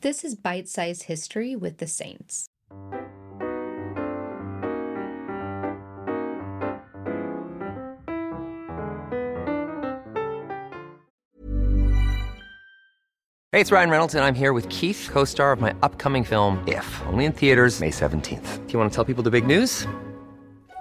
This is Bite Size History with the Saints. Hey, it's Ryan Reynolds, and I'm here with Keith, co star of my upcoming film, If, only in theaters, May 17th. Do you want to tell people the big news?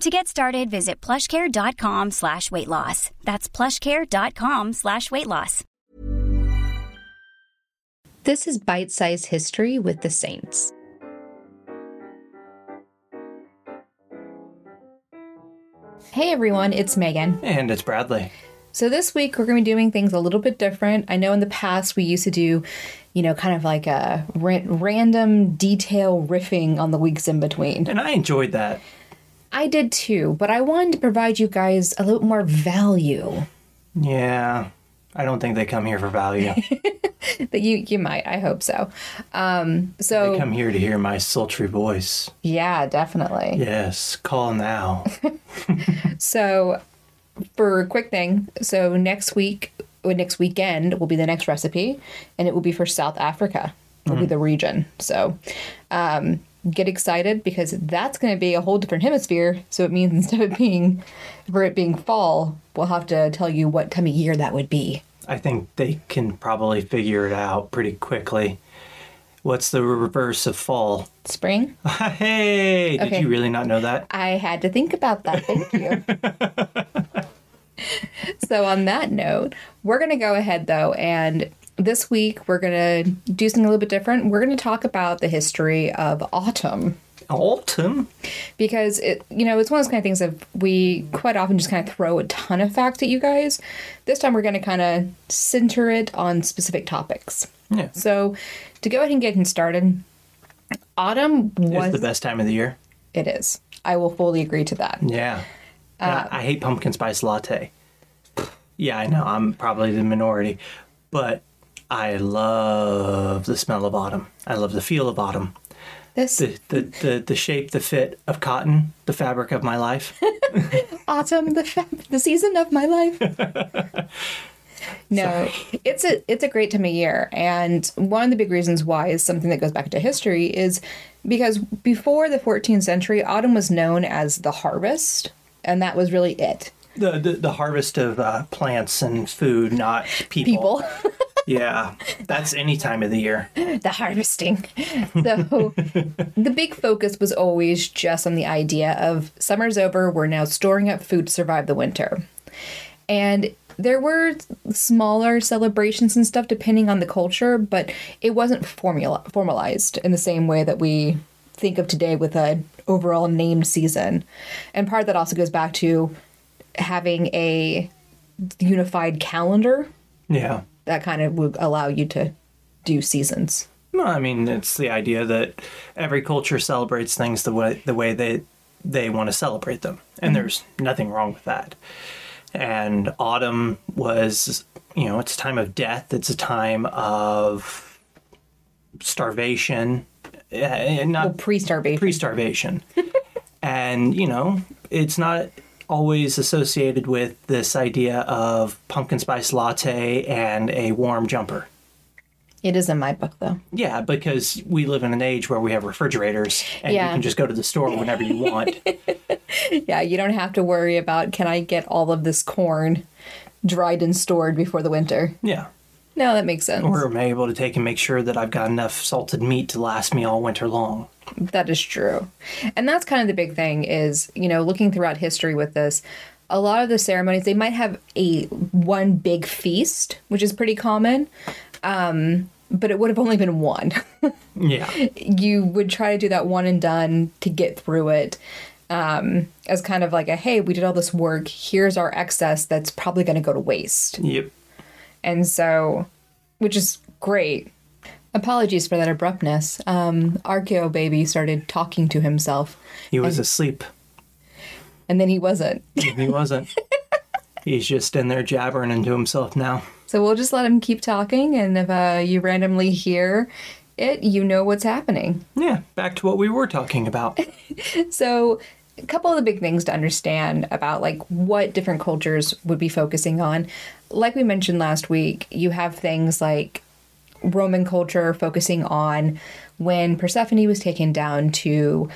To get started, visit plushcare.com slash weight loss. That's plushcare.com slash weight loss. This is Bite Size History with the Saints. Hey everyone, it's Megan. And it's Bradley. So this week we're going to be doing things a little bit different. I know in the past we used to do, you know, kind of like a ra- random detail riffing on the weeks in between. And I enjoyed that. I did too, but I wanted to provide you guys a little more value. Yeah. I don't think they come here for value. but you you might, I hope so. Um, so they come here to hear my sultry voice. yeah, definitely. Yes, call now. So, for a quick thing, so next week, or next weekend will be the next recipe, and it will be for South Africa. Will be the region. So, um, get excited because that's going to be a whole different hemisphere. So it means instead of being for it being fall, we'll have to tell you what time of year that would be. I think they can probably figure it out pretty quickly. What's the reverse of fall? Spring. hey, did Okay. you really not know that? I had to think about that. Thank you. so, on that note, we're going to go ahead though, and this week we're going to do something a little bit different. We're going to talk about the history of autumn Autumn? because it, you know, it's one of those kind of things that we quite often just kind of throw a ton of facts at you guys. This time we're going to kind of center it on specific topics. Yeah. So, to go ahead and get things started, autumn was It's the best time of the year. it is. I will fully agree to that. Yeah. Uh, Yeah, I hate pumpkin spice latte. Yeah, I know. I'm probably the minority. But I love the smell of autumn. I love the feel of autumn. This The, the, the, the shape, the fit of cotton, the fabric of my life. autumn, the the season of my life. no, it's a it's a great time of year, and one of the big reasons why is something that goes back to history is because before the 14th century, autumn was known as the harvest, and that was really it. The, the, the harvest of uh, plants and food, not people. People, Yeah, that's any time of the year. the harvesting. So the big focus was always just on the idea of summer's over, we're now storing up food to survive the winter. And there were smaller celebrations and stuff depending on the culture, but it wasn't formula formalized in the same way that we think of today with a overall named season. And part of that also goes back to having a unified calendar Yeah. That kind of would allow you to do seasons. No, I mean it's the idea that every culture celebrates things the way the way they they want to celebrate them, and there's nothing wrong with that. And autumn was, you know, it's a time of death. It's a time of starvation, eh, not Well, pre-starvation. pre-starvation, and you know, it's not always associated with this idea of pumpkin spice latte and a warm jumper. It is in my book, though. Yeah, because we live in an age where we have refrigerators and Yeah. you can just go to the store whenever you want. Yeah, you don't have to worry about can I get all of this corn dried and stored before the winter. yeah. No, that makes sense. Or am I able to take and make sure that I've got enough salted meat to last me all winter long? That is true. And that's kind of the big thing is, you know, looking throughout history with this, a lot of the ceremonies they might have a one big feast, which is pretty common. Um, but it would have only been one. Yeah. you would try to do that one and done to get through it. Um, as kind of like a hey, we did all this work, here's our excess that's probably gonna go to waste. Yep. And so, which is great. Apologies for that abruptness. Um, Archeo baby started talking to himself, He was asleep. and then he wasn't. He wasn't. He's just in there jabbering into himself now. So we'll just let him keep talking, and if uh, you randomly hear it, you know what's happening. Yeah, back to what we were talking about. So, a couple of the big things to understand about like what different cultures would be focusing on. Like we mentioned last week, you have things like Roman culture focusing on when Persephone was taken down to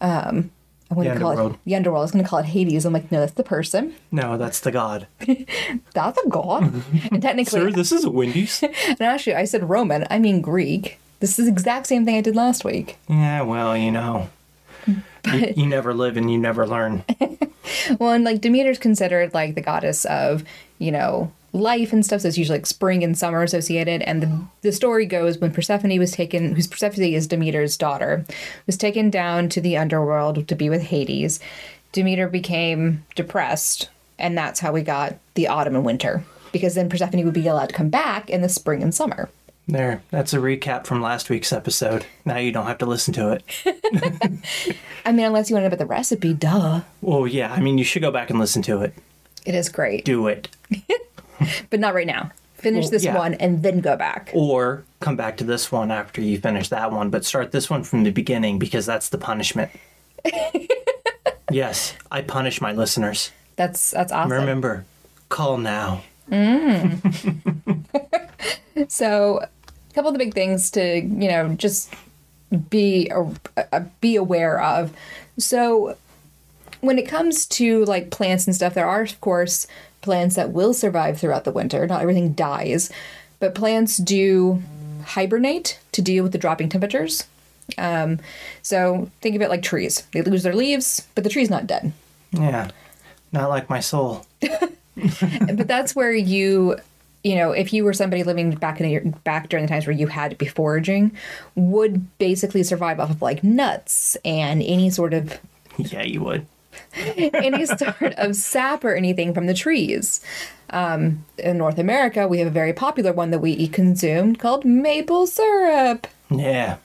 um I want to call underworld. it the underworld. I was going to call it Hades. I'm like, no, that's the person. No, that's the god. That's a god. and technically, Sir, this is a Wendy's. and actually, I said Roman. I mean Greek. This is the exact same thing I did last week. yeah, well, you know. You, you never live and you never learn. Well, and like Demeter's considered like the goddess of, you know, life and stuff. So it's usually like spring and summer associated. And the, the story goes when Persephone was taken, whose Persephone is Demeter's daughter, was taken down to the underworld to be with Hades. Demeter became depressed, and that's how we got the autumn and winter. Because then Persephone would be allowed to come back in the spring and summer. There, that's a recap from last week's episode. Now you don't have to listen to it. I mean, unless you want to know about the recipe, duh. Well, yeah, I mean, you should go back and listen to it. It is great, Do it. but not right now. Finish Well, this yeah. one and then go back. Or come back to this one after you finish that one, but start this one from the beginning because that's the punishment. yes, I punish my listeners. That's that's awesome. Remember, call now. Mm. So, a couple of the big things to you know just be be aware of. So, when it comes to like plants and stuff, there are of course plants that will survive throughout the winter. Not everything dies, but plants do hibernate to deal with the dropping temperatures. Um, so think of it like trees; they lose their leaves, but the tree's not dead. Yeah, not like my soul. but that's where you you know if you were somebody living back in the, back during the times where you had to be foraging would basically survive off of like nuts and any sort of Yeah, you would. any sort of sap or anything from the trees um, in north america we have a very popular one that we eat consumed called maple syrup Yeah,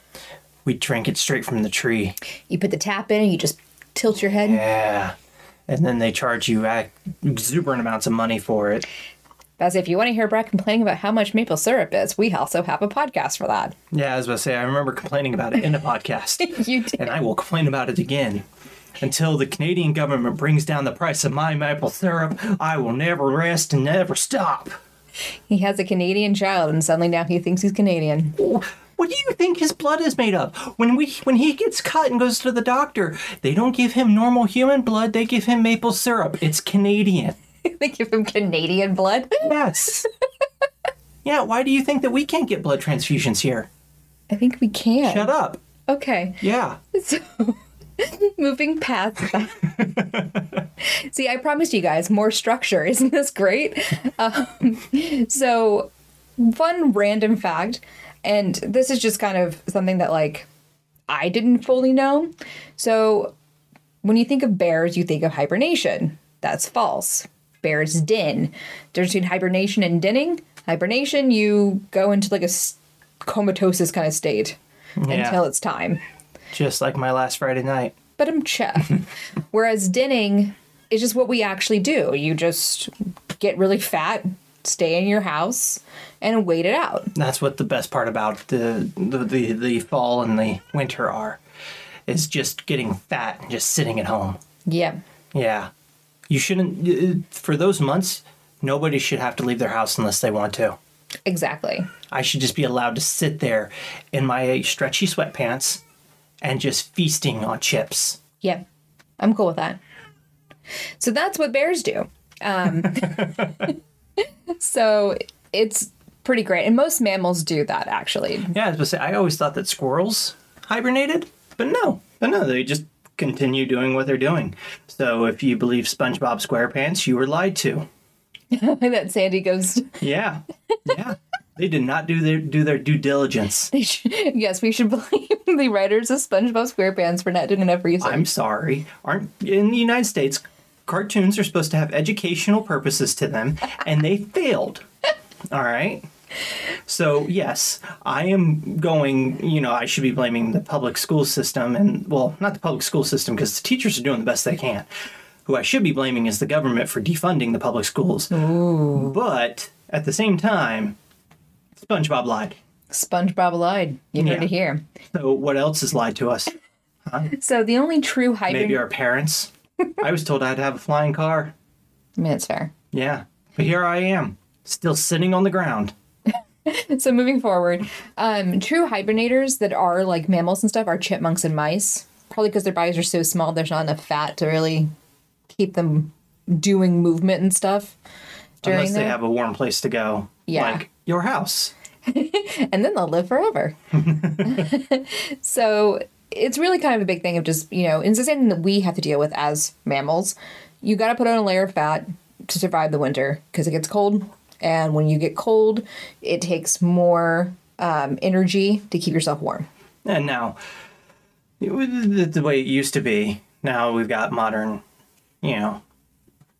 we drink it straight from the tree. you put the tap in and you just tilt your head Yeah, and then they charge you exuberant amounts of money for it. as if you want to hear brett complaining about how much maple syrup is we also have a podcast for that Yeah, as I was about to say, I remember complaining about it in a podcast. you did and I will complain about it again. Until the Canadian government brings down the price of my maple syrup, I will never rest and never stop. he has a canadian child and suddenly now he thinks he's canadian What do you think his blood is made of? When we when he gets cut and goes to the doctor, they don't give him normal human blood, they give him maple syrup. It's Canadian. they give him Canadian blood. Yes. yeah, why do you think that we can't get blood transfusions here? I think we can. Shut up. Okay. Yeah. So, moving past that. See, I promised you guys more structure. Isn't this great? Um, so, fun random fact, and this is just kind of something that, like, I didn't fully know. So, when you think of bears, you think of hibernation. That's false. Bears den. There's between hibernation and denning. Hibernation, you go into like a comatosis kind of state Yeah. until it's time. Just like my last Friday night. But I'm chef. Whereas denning is just what we actually do. You just get really fat, stay in your house, and wait it out. That's what the best part about the the, the, the fall and the winter are. Is just getting fat and just sitting at home. Yeah. Yeah. You shouldn't for those months nobody should have to leave their house unless they want to. Exactly. I should just be allowed to sit there in my stretchy sweatpants and just feasting on chips. Yep. I'm cool with that. So that's what bears do. Um, so it's pretty great. And most mammals do that, actually. Yeah, I was say, I always thought that squirrels hibernated, but no, but no, they just continue doing what they're doing. So if you believe SpongeBob SquarePants, you were lied to. that Sandy goes, Yeah, yeah, they did not do their do their due diligence. they should, yes, we should blame the writers of SpongeBob SquarePants for not doing enough research. I'm sorry, aren't in the United States? Cartoons are supposed to have educational purposes to them, and they failed. All right. So yes, I am going. You know, I should be blaming the public school system, and well, not the public school system because the teachers are doing the best they can. Who I should be blaming is the government for defunding the public schools. But at the same time, SpongeBob lied. SpongeBob lied. You heard Yeah. it here. So what else is lied to us? So the only true hibern. Maybe our parents. I was told I'd have a flying car. I mean, it's fair. Yeah, but here I am, still sitting on the ground. So moving forward, um, true hibernators that are like mammals and stuff are chipmunks and mice. Probably because their bodies are so small, there's not enough fat to really keep them doing movement and stuff Unless they have a warm place to go. Yeah. Like your house. and then they'll live forever. so it's really kind of a big thing of just, you know, it's the same thing that we have to deal with as mammals. You got to put on a layer of fat to survive the winter because it gets cold. And when you get cold, it takes more um, energy to keep yourself warm. And now, it was the the way it used to be, now we've got modern, you know,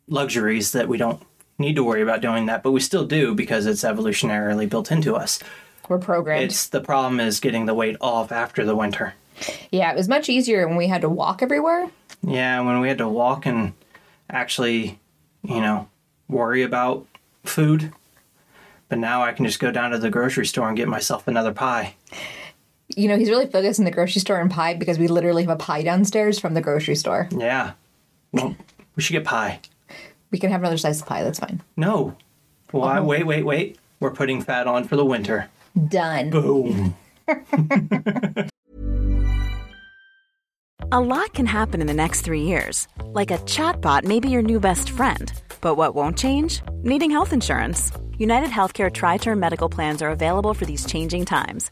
luxuries that we don't need to worry about doing that, but we still do because it's evolutionarily built into us. We're programmed. It's the problem is getting the weight off after the winter. yeah, it was much easier when we had to walk everywhere. Yeah, when we had to walk and actually, you know, worry about food. But now I can just go down to the grocery store and get myself another pie. You know, he's really focused in the grocery store and pie because we literally have a pie downstairs from the grocery store. Yeah. Well, we should get pie. We can have another slice of pie. That's fine. No. Why? Oh. Wait, wait, wait. We're putting fat on for the winter. Done. Boom. A lot can happen in the next three years. Like a chatbot may be your new best friend. But what won't change? Needing health insurance. United Healthcare Tri Term Medical Plans are available for these changing times.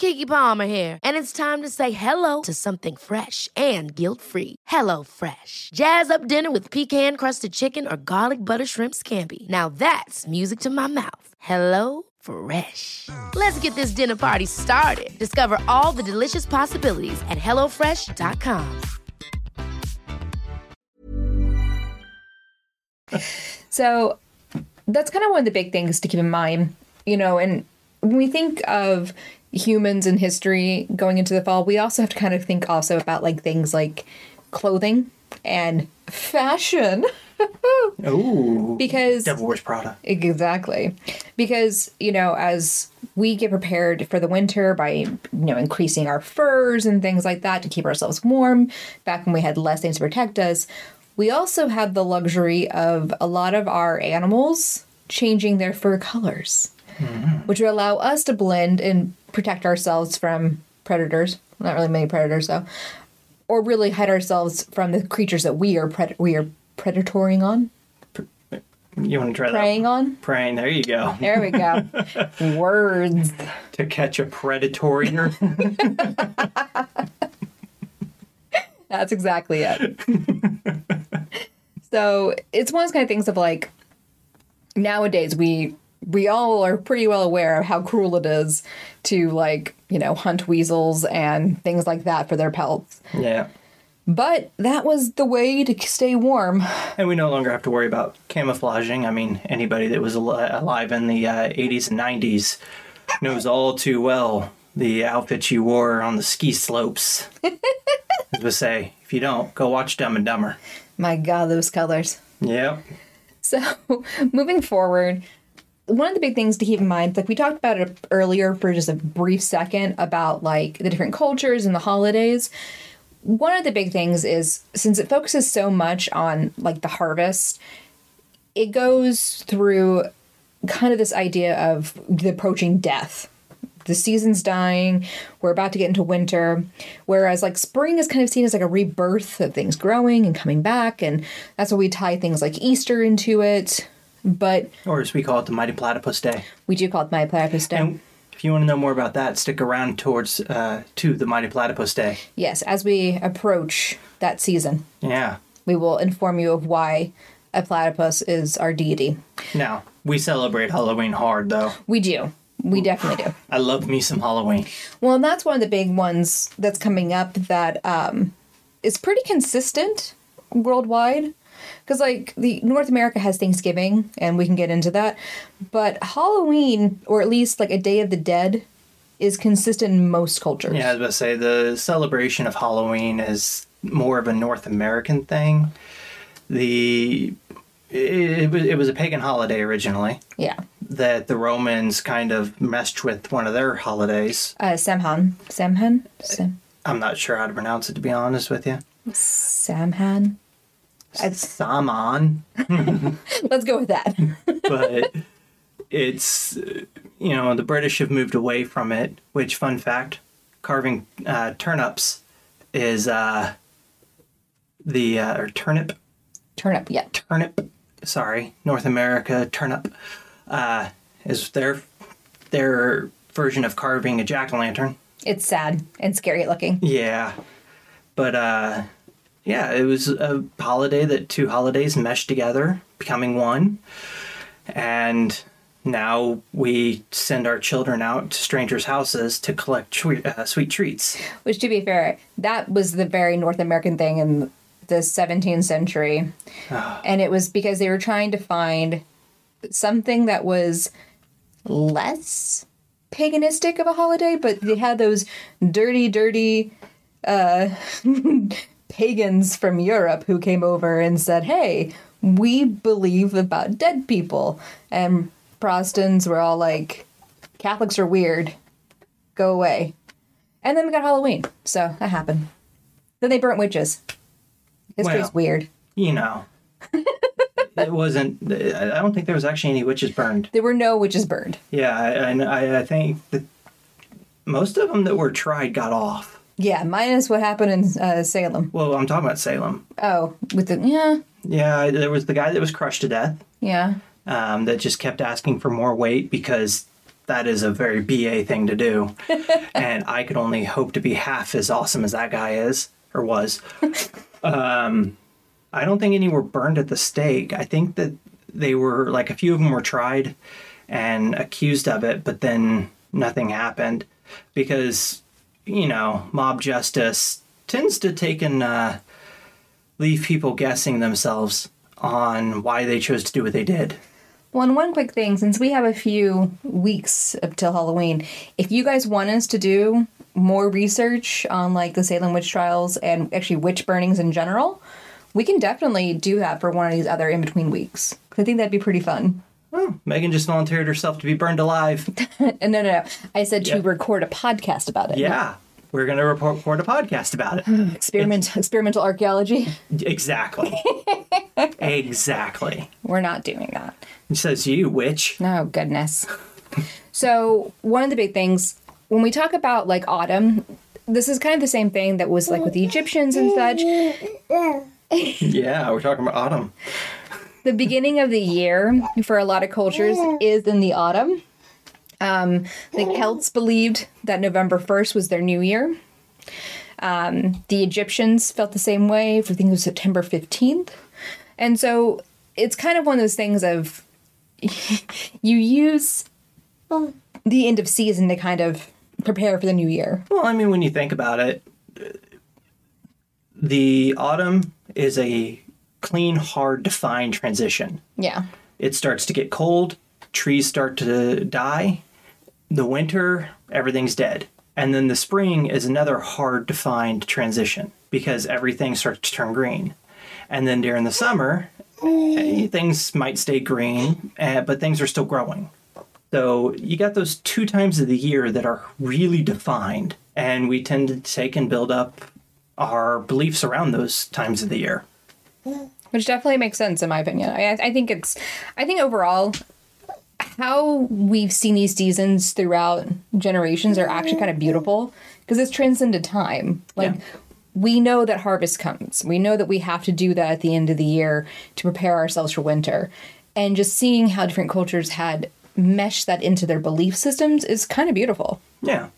Keke Palmer here, and it's time to say hello to something fresh and guilt-free. Hello Fresh. Jazz up dinner with pecan-crusted chicken or garlic butter shrimp scampi. Now that's music to my mouth. Hello Fresh. Let's get this dinner party started. Discover all the delicious possibilities at hellofresh.com. So that's kind of one of the big things to keep in mind, you know, and when we think of humans in history going into the fall, we also have to kind of think also about like things like clothing and fashion. Ooh. because Devil Wears Prada. Exactly. Because, you know, as we get prepared for the winter by, you know, increasing our furs and things like that to keep ourselves warm, back when we had less things to protect us, we also had the luxury of a lot of our animals changing their fur colors, Mm-hmm. which would allow us to blend and protect ourselves from predators. Not really many predators, though. Or really hide ourselves from the creatures that we are pred- we are predatoring on, You want to try preying that? on. Praying. There you go. There we go. Words. to catch a predator. That's exactly it. so it's one of those kind of things of like nowadays we we all are pretty well aware of how cruel it is to like, you know, hunt weasels and things like that for their pelts. yeah. But that was the way to stay warm. And we no longer have to worry about camouflaging. I mean, anybody that was alive in the uh, 80s and 90s knows all too well the outfit you wore on the ski slopes. As we say, if you don't, go watch Dumb and Dumber. My God, those colors. Yep. So, moving forward, one of the big things to keep in mind, like we talked about it earlier for just a brief second about like the different cultures and the holidays. One of the big things is since it focuses so much on like the harvest, it goes through kind of this idea of the approaching death. The season's dying, we're about to get into winter. Whereas, like, spring is kind of seen as like a rebirth of things growing and coming back, and that's why we tie things like Easter into it. But Or as we call it, the Mighty Platypus Day. we do call it Mighty Platypus Day. And if you want to know more about that, stick around towards uh, to the Mighty Platypus Day. yes, as we approach that season, Yeah. we will inform you of why a platypus is our deity. Now we celebrate Halloween hard, though. We do. We definitely do. I love me some Halloween. Well, and that's one of the big ones that's coming up that um, is pretty consistent worldwide. Because, like, the North America has Thanksgiving, and we can get into that. But Halloween, or at least like a Day of the Dead, is consistent in most cultures. Yeah, I was about to say the celebration of Halloween is more of a North American thing. The it, it was it was a pagan holiday originally Yeah. that the Romans kind of messed with one of their holidays. Uh, Samhan. Samhain? Sam- I'm not sure how to pronounce it to be honest with you. Samhain? Saman, Let's go with that. but it's uh, you know the British have moved away from it. Which fun fact, carving uh, turnips is uh, the uh, or turnip Turnip, yeah. turnip sorry north america turnip uh, is their their version of carving a jack-o'-lantern It's sad and scary looking. yeah but uh yeah it was a holiday that two holidays meshed together becoming one. And now we send our children out to strangers houses to collect sweet, uh, sweet treats. Which, to be fair, that was the very North American thing in the 17th century. and it was because they were trying to find something that was less paganistic of a holiday, but they had those dirty, dirty uh, pagans from Europe who came over and said, hey, we believe about dead people. And Protestants were all like, Catholics are weird. Go away. And then we got Halloween. So that happened. Then they burnt witches. History's Well. weird. you know it wasn't i don't think there was actually any witches burned There were no witches burned. Yeah, I, I, I think that most of them that were tried got off. Yeah, minus what happened in uh, Salem. Well, I'm talking about Salem. Oh, with the yeah, Yeah, there was the guy that was crushed to death yeah. um, that just kept asking for more weight because that is a very BA thing to do. and I could only hope to be half as awesome as that guy is or was. um, I don't think any were burned at the stake. I think that they were like a few of them were tried and accused of it, but then nothing happened because you know mob justice tends to take and uh, leave people guessing themselves on why they chose to do what they did. Well, and one quick thing, since we have a few weeks up till Halloween, if you guys want us to do more research on like the Salem witch trials and actually witch burnings in general, we can definitely do that for one of these other in between weeks. I think that'd be pretty fun. Megan just volunteered herself to be burned alive. And no, no, no. I said to Yep. record a podcast about it. Yeah, we're gonna report, record a podcast about it. Experiment, experimental archaeology. exactly. exactly. We're not doing that. It says you, witch. Oh, goodness. so, one of the big things when we talk about like autumn, this is kind of the same thing that was like with the Egyptians and such. Yeah, we're talking about autumn. The beginning of the year for a lot of cultures is in the autumn. Um, the Celts believed that November 1st was their new year. Um, the Egyptians felt the same way it was September 15th. And so it's kind of one of those things of you use the end of season to kind of prepare for the new year. Well, I mean, when you think about it, the autumn is a clean, hard, defined transition. Yeah. It starts to get cold, trees start to die, the winter, everything's dead. And then the spring is another hard to find transition because everything starts to turn green. And then during the summer, eh, things might stay green, eh, but things are still growing. So you got those two times of the year that are really defined, and we tend to take and build up our beliefs around those times of the year. Which definitely makes sense in my opinion. I, I think it's, I think overall, how we've seen these seasons throughout generations are actually kind of beautiful because it's transcended time. Like Yeah. we know that harvest comes. We know that we have to do that at the end of the year to prepare ourselves for winter. And just seeing how different cultures had meshed that into their belief systems is kind of beautiful. Yeah.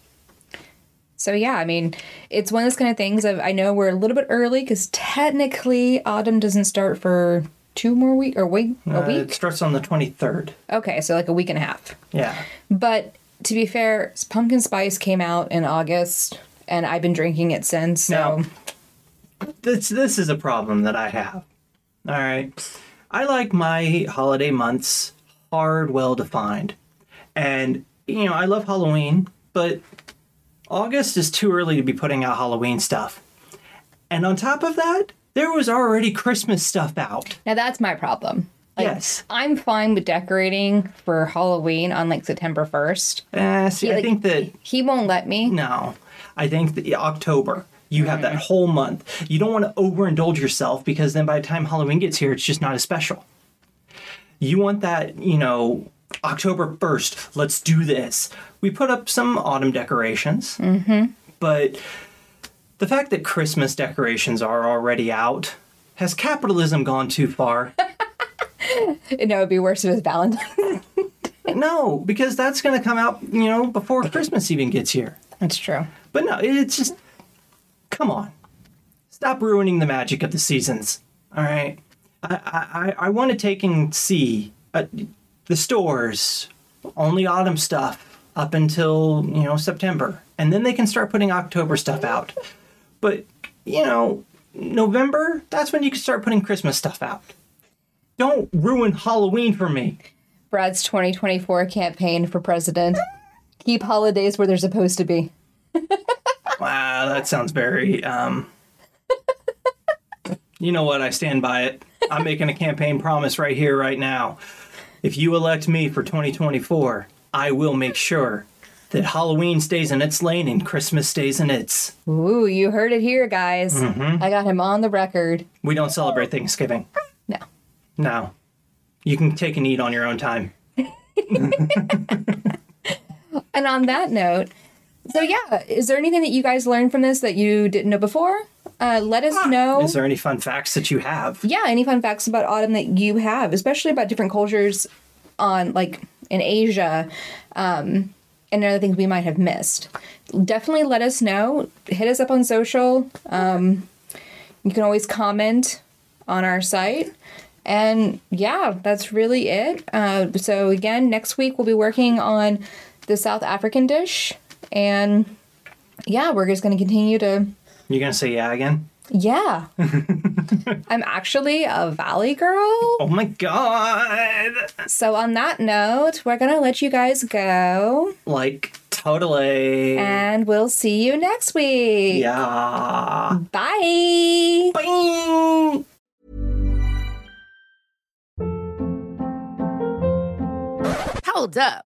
So yeah, I mean, it's one of those kind of things. Of, I know we're a little bit early because technically autumn doesn't start for two more week or wait a Uh, it week. starts on the 23rd. Okay, so like a week and a half. Yeah. But to be fair, pumpkin spice came out in August, and I've been drinking it since. So Now- this this is a problem that I have. All right. I like my holiday months hard, well defined. And you know, I love Halloween, but August is too early to be putting out Halloween stuff. And on top of that, there was already Christmas stuff out. now that's my problem. Like, Yes. I'm fine with decorating for Halloween on like September 1st. Uh, see, Yeah, I like- think that He won't let me. No, I think that October. You have that whole month. You don't want to overindulge yourself because then by the time Halloween gets here, it's just not as special. You want that, you know, October 1st, let's do this. We put up some autumn decorations, mm-hmm. but the fact that Christmas decorations are already out has capitalism gone too far? No, it'd be worse if it was Valentine's. no, because that's going to come out, you know, before Christmas even gets here. That's true. But no, it's just come on. Stop ruining the magic of the seasons. All right. I I, I want to take and see uh, the stores only autumn stuff up until you know September, and then they can start putting October stuff out. But you know, November that's when you can start putting Christmas stuff out. Don't ruin Halloween for me. Brad's 2024 campaign for president. Keep holidays where they're supposed to be. Wow, that sounds very um You know what? I stand by it. I'm making a campaign promise right here right now. If you elect me for 2024, I will make sure that Halloween stays in its lane and Christmas stays in its. Ooh, you heard it here, guys. Mm-hmm. I got him on the record. We don't celebrate Thanksgiving. No. No. You can take and eat on your own time. And on that note, so yeah, is there anything that you guys learned from this that you didn't know before? Uh, let us know. Is there any fun facts that you have? yeah, any fun facts about autumn that you have, especially about different cultures on like in Asia, um, and other things we might have missed. Definitely let us know. Hit us up on social. Um, you can always comment on our site. And yeah, that's really it. Uh, so again, next week we'll be working on the South African dish, and yeah, we're just going to continue to You gonna say yeah again? yeah. I'm actually a valley girl. Oh my god! So on that note, we're going to let you guys go Like totally. and we'll see you next week. yeah. Bye. Bye. Hold up.